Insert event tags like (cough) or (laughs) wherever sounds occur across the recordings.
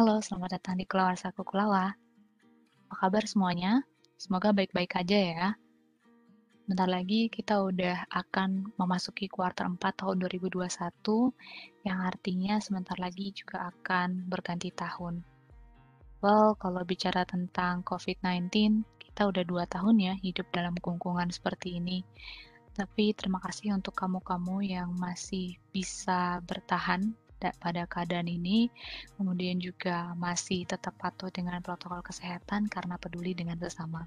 Halo, selamat datang di Kulawarsaku Kulawa. Apa kabar semuanya? Semoga baik-baik aja ya. Bentar lagi kita udah akan memasuki kuartal 4 tahun 2021, yang artinya sebentar lagi juga akan berganti tahun. Well, kalau bicara tentang COVID-19, kita udah dua tahun ya hidup dalam kungkungan seperti ini. Tapi terima kasih untuk kamu-kamu yang masih bisa bertahan pada keadaan ini, kemudian juga masih tetap patuh dengan protokol kesehatan karena peduli dengan sesama.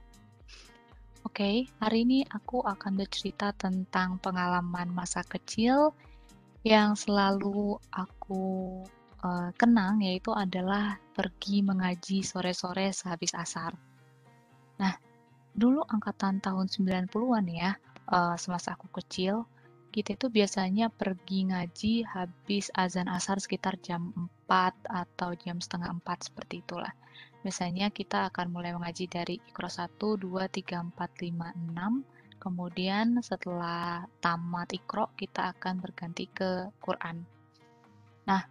Oke, okay, hari ini aku akan bercerita tentang pengalaman masa kecil yang selalu aku uh, kenang, yaitu adalah pergi mengaji sore-sore sehabis asar. Nah, dulu angkatan tahun 90-an ya, uh, semasa aku kecil, kita itu biasanya pergi ngaji habis azan asar sekitar jam 4 atau jam setengah 4 seperti itulah. Biasanya kita akan mulai mengaji dari Iqra 1, 2, 3, 4, 5, 6. Kemudian setelah tamat Iqra, kita akan berganti ke Quran. Nah,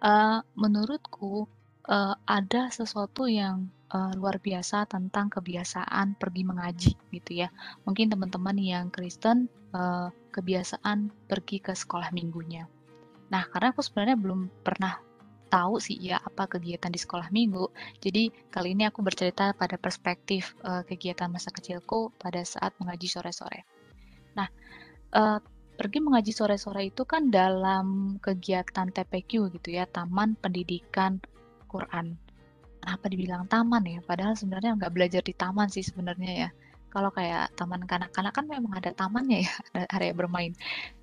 uh, menurutku uh, ada sesuatu yang uh, luar biasa tentang kebiasaan pergi mengaji gitu ya. Mungkin teman-teman yang Kristen uh, kebiasaan pergi ke sekolah minggunya. Nah, karena aku sebenarnya belum pernah tahu sih ya apa kegiatan di sekolah minggu. Jadi kali ini aku bercerita pada perspektif uh, kegiatan masa kecilku pada saat mengaji sore-sore. Nah, uh, pergi mengaji sore-sore itu kan dalam kegiatan TPQ gitu ya, Taman Pendidikan Quran. Kenapa dibilang taman ya? Padahal sebenarnya nggak belajar di taman sih sebenarnya ya kalau kayak taman kanak-kanak kan memang ada tamannya ya, (laughs) ada area bermain.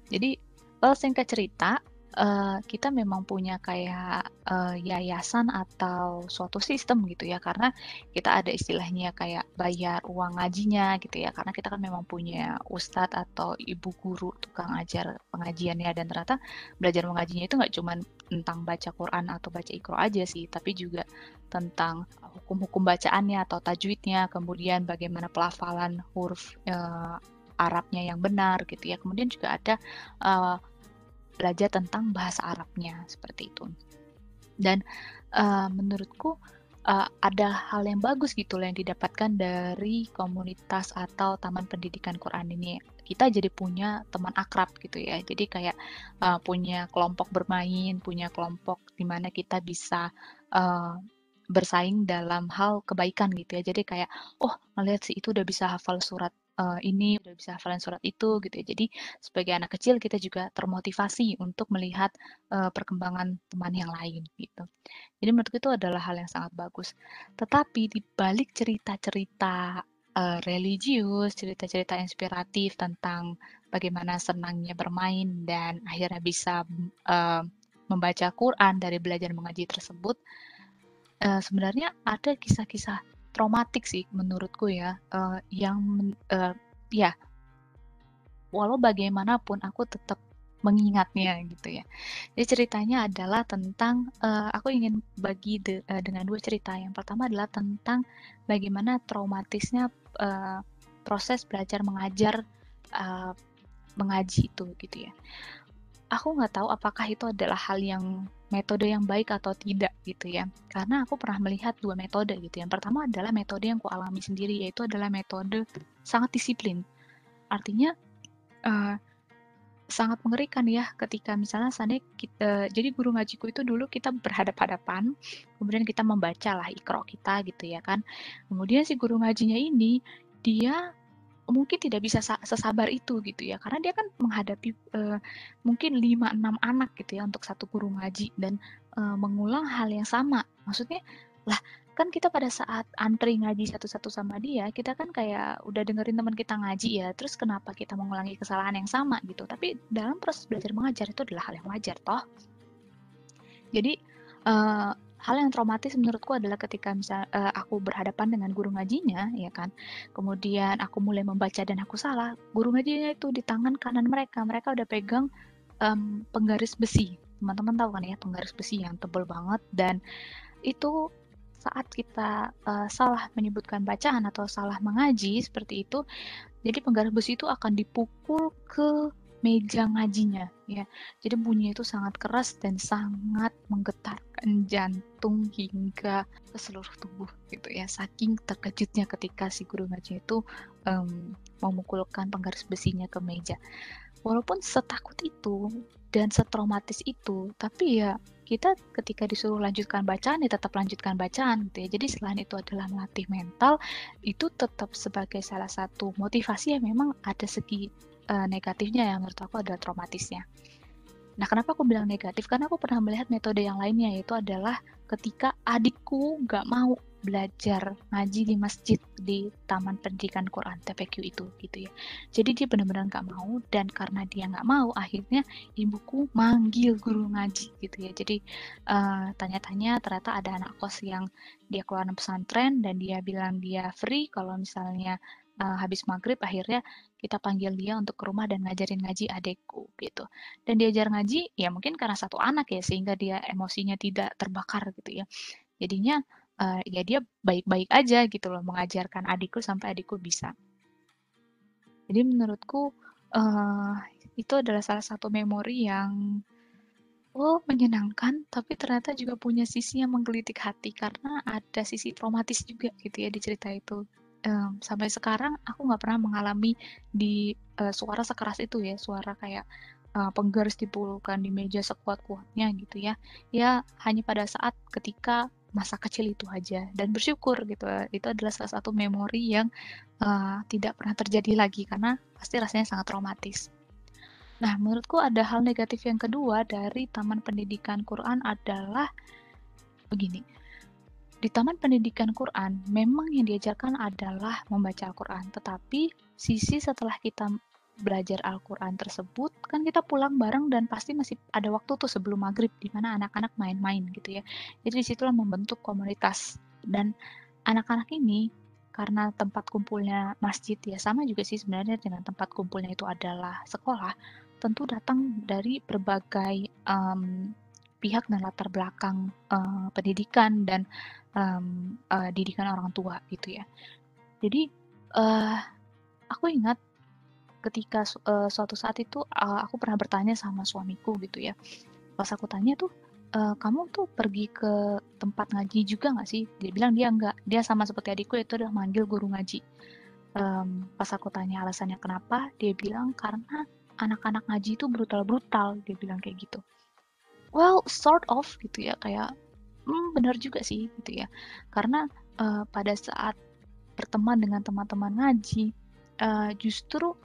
Jadi, well, singkat cerita, uh, kita memang punya kayak uh, yayasan atau suatu sistem gitu ya karena kita ada istilahnya kayak bayar uang ngajinya gitu ya. Karena kita kan memang punya ustadz atau ibu guru tukang ajar pengajiannya dan ternyata belajar mengajinya itu nggak cuma tentang baca Quran atau baca Iqra aja sih tapi juga tentang hukum-hukum bacaannya atau tajwidnya kemudian bagaimana pelafalan huruf uh, Arabnya yang benar gitu ya. Kemudian juga ada uh, belajar tentang bahasa Arabnya seperti itu. Dan uh, menurutku uh, ada hal yang bagus gitu loh yang didapatkan dari komunitas atau taman pendidikan Quran ini. Kita jadi punya teman akrab gitu ya. Jadi kayak uh, punya kelompok bermain, punya kelompok di mana kita bisa uh, bersaing dalam hal kebaikan gitu ya. Jadi kayak oh ngelihat si itu udah bisa hafal surat uh, ini udah bisa hafalan surat itu gitu ya. Jadi sebagai anak kecil kita juga termotivasi untuk melihat uh, perkembangan teman yang lain gitu. Jadi menurutku itu adalah hal yang sangat bagus. Tetapi di balik cerita-cerita uh, religius, cerita-cerita inspiratif tentang bagaimana senangnya bermain dan akhirnya bisa uh, membaca Quran dari belajar mengaji tersebut, uh, sebenarnya ada kisah-kisah traumatik sih menurutku ya, uh, yang uh, ya walau bagaimanapun aku tetap mengingatnya gitu ya. Jadi ceritanya adalah tentang uh, aku ingin bagi de, uh, dengan dua cerita. Yang pertama adalah tentang bagaimana traumatisnya uh, proses belajar mengajar uh, mengaji itu gitu ya. Aku nggak tahu apakah itu adalah hal yang metode yang baik atau tidak gitu ya. Karena aku pernah melihat dua metode gitu. Yang pertama adalah metode yang ku alami sendiri yaitu adalah metode sangat disiplin. Artinya uh, sangat mengerikan ya ketika misalnya sana kita jadi guru ngajiku itu dulu kita berhadap-hadapan kemudian kita membaca lah ikro kita gitu ya kan kemudian si guru ngajinya ini dia mungkin tidak bisa sesabar itu gitu ya karena dia kan menghadapi uh, mungkin 5 6 anak gitu ya untuk satu guru ngaji dan uh, mengulang hal yang sama. Maksudnya lah kan kita pada saat antri ngaji satu-satu sama dia, kita kan kayak udah dengerin teman kita ngaji ya, terus kenapa kita mengulangi kesalahan yang sama gitu. Tapi dalam proses belajar mengajar itu adalah hal yang wajar toh. Jadi uh, hal yang traumatis menurutku adalah ketika misal uh, aku berhadapan dengan guru ngajinya ya kan. Kemudian aku mulai membaca dan aku salah guru ngajinya itu di tangan kanan mereka. Mereka udah pegang um, penggaris besi. Teman-teman tahu kan ya penggaris besi yang tebal banget. Dan itu saat kita uh, salah menyebutkan bacaan atau salah mengaji seperti itu jadi penggaris besi itu akan dipukul ke meja ngajinya ya. Jadi bunyinya itu sangat keras dan sangat menggetarkan jantung hingga ke seluruh tubuh gitu ya. Saking terkejutnya ketika si guru ngaji itu um, memukulkan penggaris besinya ke meja. Walaupun setakut itu dan setraumatis itu, tapi ya kita ketika disuruh lanjutkan bacaan ya tetap lanjutkan bacaan gitu ya. Jadi selain itu adalah melatih mental, itu tetap sebagai salah satu motivasi yang memang ada segi uh, negatifnya yang menurut aku adalah traumatisnya. Nah, kenapa aku bilang negatif? Karena aku pernah melihat metode yang lainnya, yaitu adalah ketika adikku nggak mau belajar ngaji di masjid di Taman Pendidikan Quran TPQ itu gitu ya. Jadi dia benar-benar nggak mau dan karena dia nggak mau akhirnya ibuku manggil guru ngaji gitu ya. Jadi eh, tanya-tanya ternyata ada anak kos yang dia keluar pesantren dan dia bilang dia free kalau misalnya uh, habis maghrib akhirnya kita panggil dia untuk ke rumah dan ngajarin ngaji adekku gitu. Dan diajar ngaji ya mungkin karena satu anak ya sehingga dia emosinya tidak terbakar gitu ya. Jadinya uh, ya dia baik-baik aja gitu loh mengajarkan adikku sampai adikku bisa. Jadi menurutku uh, itu adalah salah satu memori yang oh menyenangkan tapi ternyata juga punya sisi yang menggelitik hati karena ada sisi traumatis juga gitu ya di cerita itu. Um, sampai sekarang aku nggak pernah mengalami di uh, suara sekeras itu ya suara kayak uh, penggaris dipulukan di meja sekuat-kuatnya gitu ya. Ya hanya pada saat ketika masa kecil itu aja dan bersyukur gitu itu adalah salah satu memori yang uh, tidak pernah terjadi lagi karena pasti rasanya sangat traumatis. Nah, menurutku ada hal negatif yang kedua dari Taman Pendidikan Quran adalah begini. Di Taman Pendidikan Quran, memang yang diajarkan adalah membaca Al-Quran, tetapi sisi setelah kita belajar Al-Quran tersebut, kan kita pulang bareng dan pasti masih ada waktu tuh sebelum maghrib di mana anak-anak main-main gitu ya. Jadi di situlah membentuk komunitas dan anak-anak ini karena tempat kumpulnya masjid ya sama juga sih sebenarnya dengan tempat kumpulnya itu adalah sekolah tentu datang dari berbagai um, pihak dan latar belakang uh, pendidikan dan um, uh, didikan orang tua gitu ya. Jadi uh, aku ingat ketika uh, suatu saat itu uh, aku pernah bertanya sama suamiku gitu ya. Pas aku tanya tuh e, kamu tuh pergi ke tempat ngaji juga nggak sih? Dia bilang dia nggak. Dia sama seperti adikku itu udah manggil guru ngaji. Um, pas aku tanya alasannya kenapa dia bilang karena anak-anak ngaji itu brutal-brutal dia bilang kayak gitu. Well sort of gitu ya kayak hmm, benar juga sih gitu ya karena uh, pada saat berteman dengan teman-teman ngaji uh, justru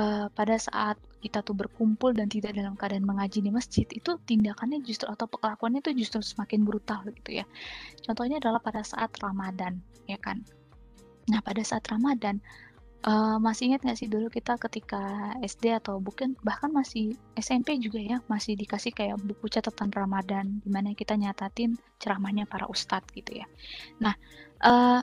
uh, pada saat kita tuh berkumpul dan tidak dalam keadaan mengaji di masjid itu tindakannya justru atau perlakuannya itu justru semakin brutal gitu ya. Contohnya adalah pada saat Ramadan, ya kan. Nah, pada saat Ramadan uh, masih ingat nggak sih dulu kita ketika SD atau bukan bahkan masih SMP juga ya masih dikasih kayak buku catatan Ramadan di mana kita nyatatin ceramahnya para ustadz gitu ya. Nah, uh,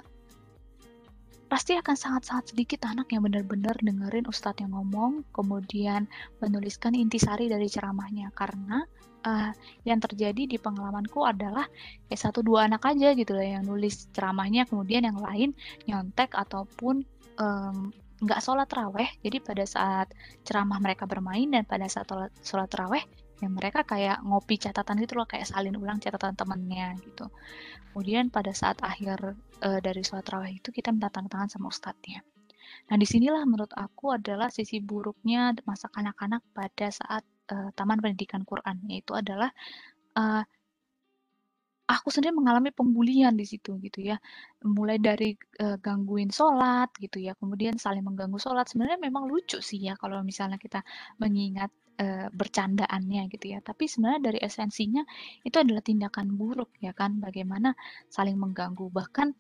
pasti akan sangat-sangat sedikit anak yang benar-benar dengerin ustadz yang ngomong, kemudian menuliskan intisari dari ceramahnya karena uh, yang terjadi di pengalamanku adalah kayak satu dua anak aja gitu lah yang nulis ceramahnya, kemudian yang lain nyontek ataupun nggak um, sholat raweh. Jadi pada saat ceramah mereka bermain dan pada saat sholat raweh ya mereka kayak ngopi catatan gitu loh kayak salin ulang catatan temennya gitu. Kemudian pada saat akhir uh, dari sholat raweh itu kita minta tanda tangan sama ustadznya. Nah di sinilah menurut aku adalah sisi buruknya masa kanak-kanak pada saat uh, taman pendidikan Quran yaitu adalah uh, aku sendiri mengalami pembulian di situ gitu ya. Mulai dari uh, gangguin sholat gitu ya kemudian saling mengganggu sholat. Sebenarnya memang lucu sih ya kalau misalnya kita mengingat uh, bercandaannya gitu ya. Tapi sebenarnya dari esensinya itu adalah tindakan buruk ya kan bagaimana saling mengganggu. Bahkan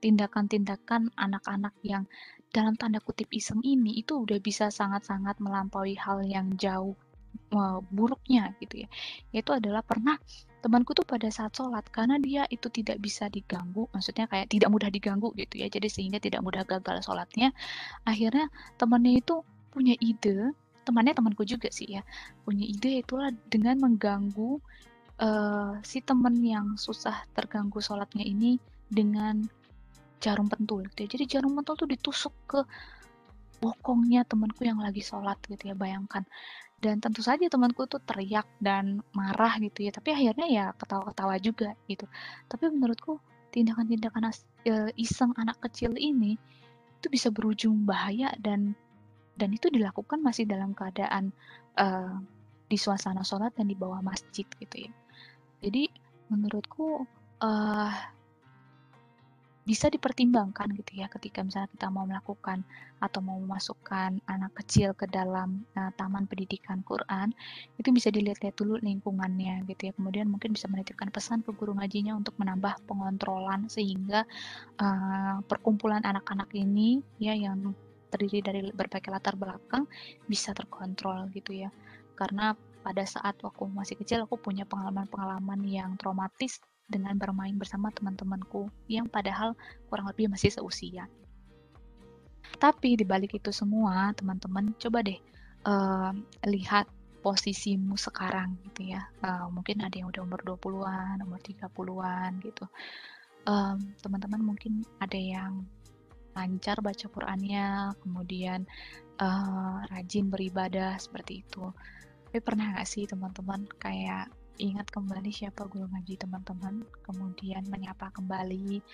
tindakan-tindakan anak-anak yang dalam tanda kutip iseng ini itu udah bisa sangat-sangat melampaui hal yang jauh uh, buruknya gitu ya. Yaitu adalah pernah temanku tuh pada saat sholat karena dia itu tidak bisa diganggu maksudnya kayak tidak mudah diganggu gitu ya. Jadi sehingga tidak mudah gagal sholatnya. Akhirnya temannya itu punya ide temannya temanku juga sih ya. Punya ide itulah dengan mengganggu uh, si temen yang susah terganggu sholatnya ini dengan jarum pentul gitu ya. jadi jarum pentul tuh ditusuk ke bokongnya temanku yang lagi sholat gitu ya bayangkan. Dan tentu saja temanku tuh teriak dan marah gitu ya. Tapi akhirnya ya ketawa-ketawa juga gitu. Tapi menurutku tindakan-tindakan e, iseng anak kecil ini itu bisa berujung bahaya dan dan itu dilakukan masih dalam keadaan uh, di suasana sholat dan di bawah masjid gitu ya. Jadi menurutku uh, bisa dipertimbangkan gitu ya ketika misalnya kita mau melakukan atau mau memasukkan anak kecil ke dalam uh, taman pendidikan Quran itu bisa dilihat-lihat dulu lingkungannya gitu ya. Kemudian mungkin bisa menitipkan pesan ke guru ngajinya untuk menambah pengontrolan sehingga uh, perkumpulan anak-anak ini ya yang terdiri dari berbagai latar belakang bisa terkontrol gitu ya karena pada saat waktu masih kecil aku punya pengalaman-pengalaman yang traumatis dengan bermain bersama teman-temanku yang padahal kurang lebih masih seusia. Tapi di balik itu semua, teman-teman coba deh uh, lihat posisimu sekarang gitu ya. Uh, mungkin ada yang udah umur 20-an, umur 30-an gitu. teman-teman mungkin ada yang lancar baca Qur'annya, kemudian uh, rajin beribadah seperti itu. Tapi pernah nggak sih teman-teman kayak ingat kembali siapa guru ngaji teman-teman, kemudian menyapa kembali,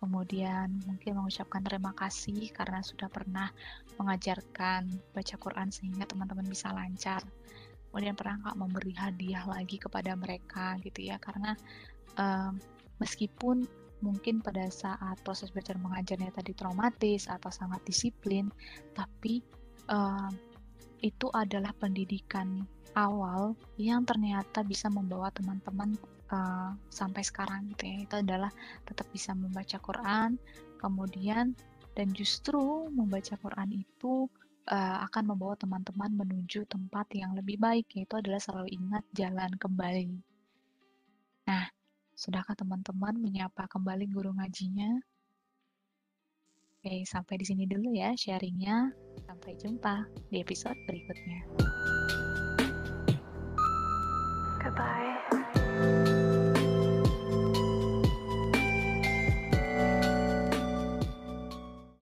kemudian mungkin mengucapkan terima kasih karena sudah pernah mengajarkan baca Quran sehingga teman-teman bisa lancar. Kemudian pernah nggak memberi hadiah lagi kepada mereka gitu ya, karena um, meskipun mungkin pada saat proses belajar mengajarnya tadi traumatis atau sangat disiplin, tapi um, itu adalah pendidikan awal yang ternyata bisa membawa teman-teman uh, sampai sekarang gitu ya. Itu adalah tetap bisa membaca Quran kemudian dan justru membaca Quran itu uh, akan membawa teman-teman menuju tempat yang lebih baik yaitu adalah selalu ingat jalan kembali sudahkah teman-teman menyapa kembali guru ngajinya Oke, sampai di sini dulu ya sharingnya. Sampai jumpa di episode berikutnya. Goodbye.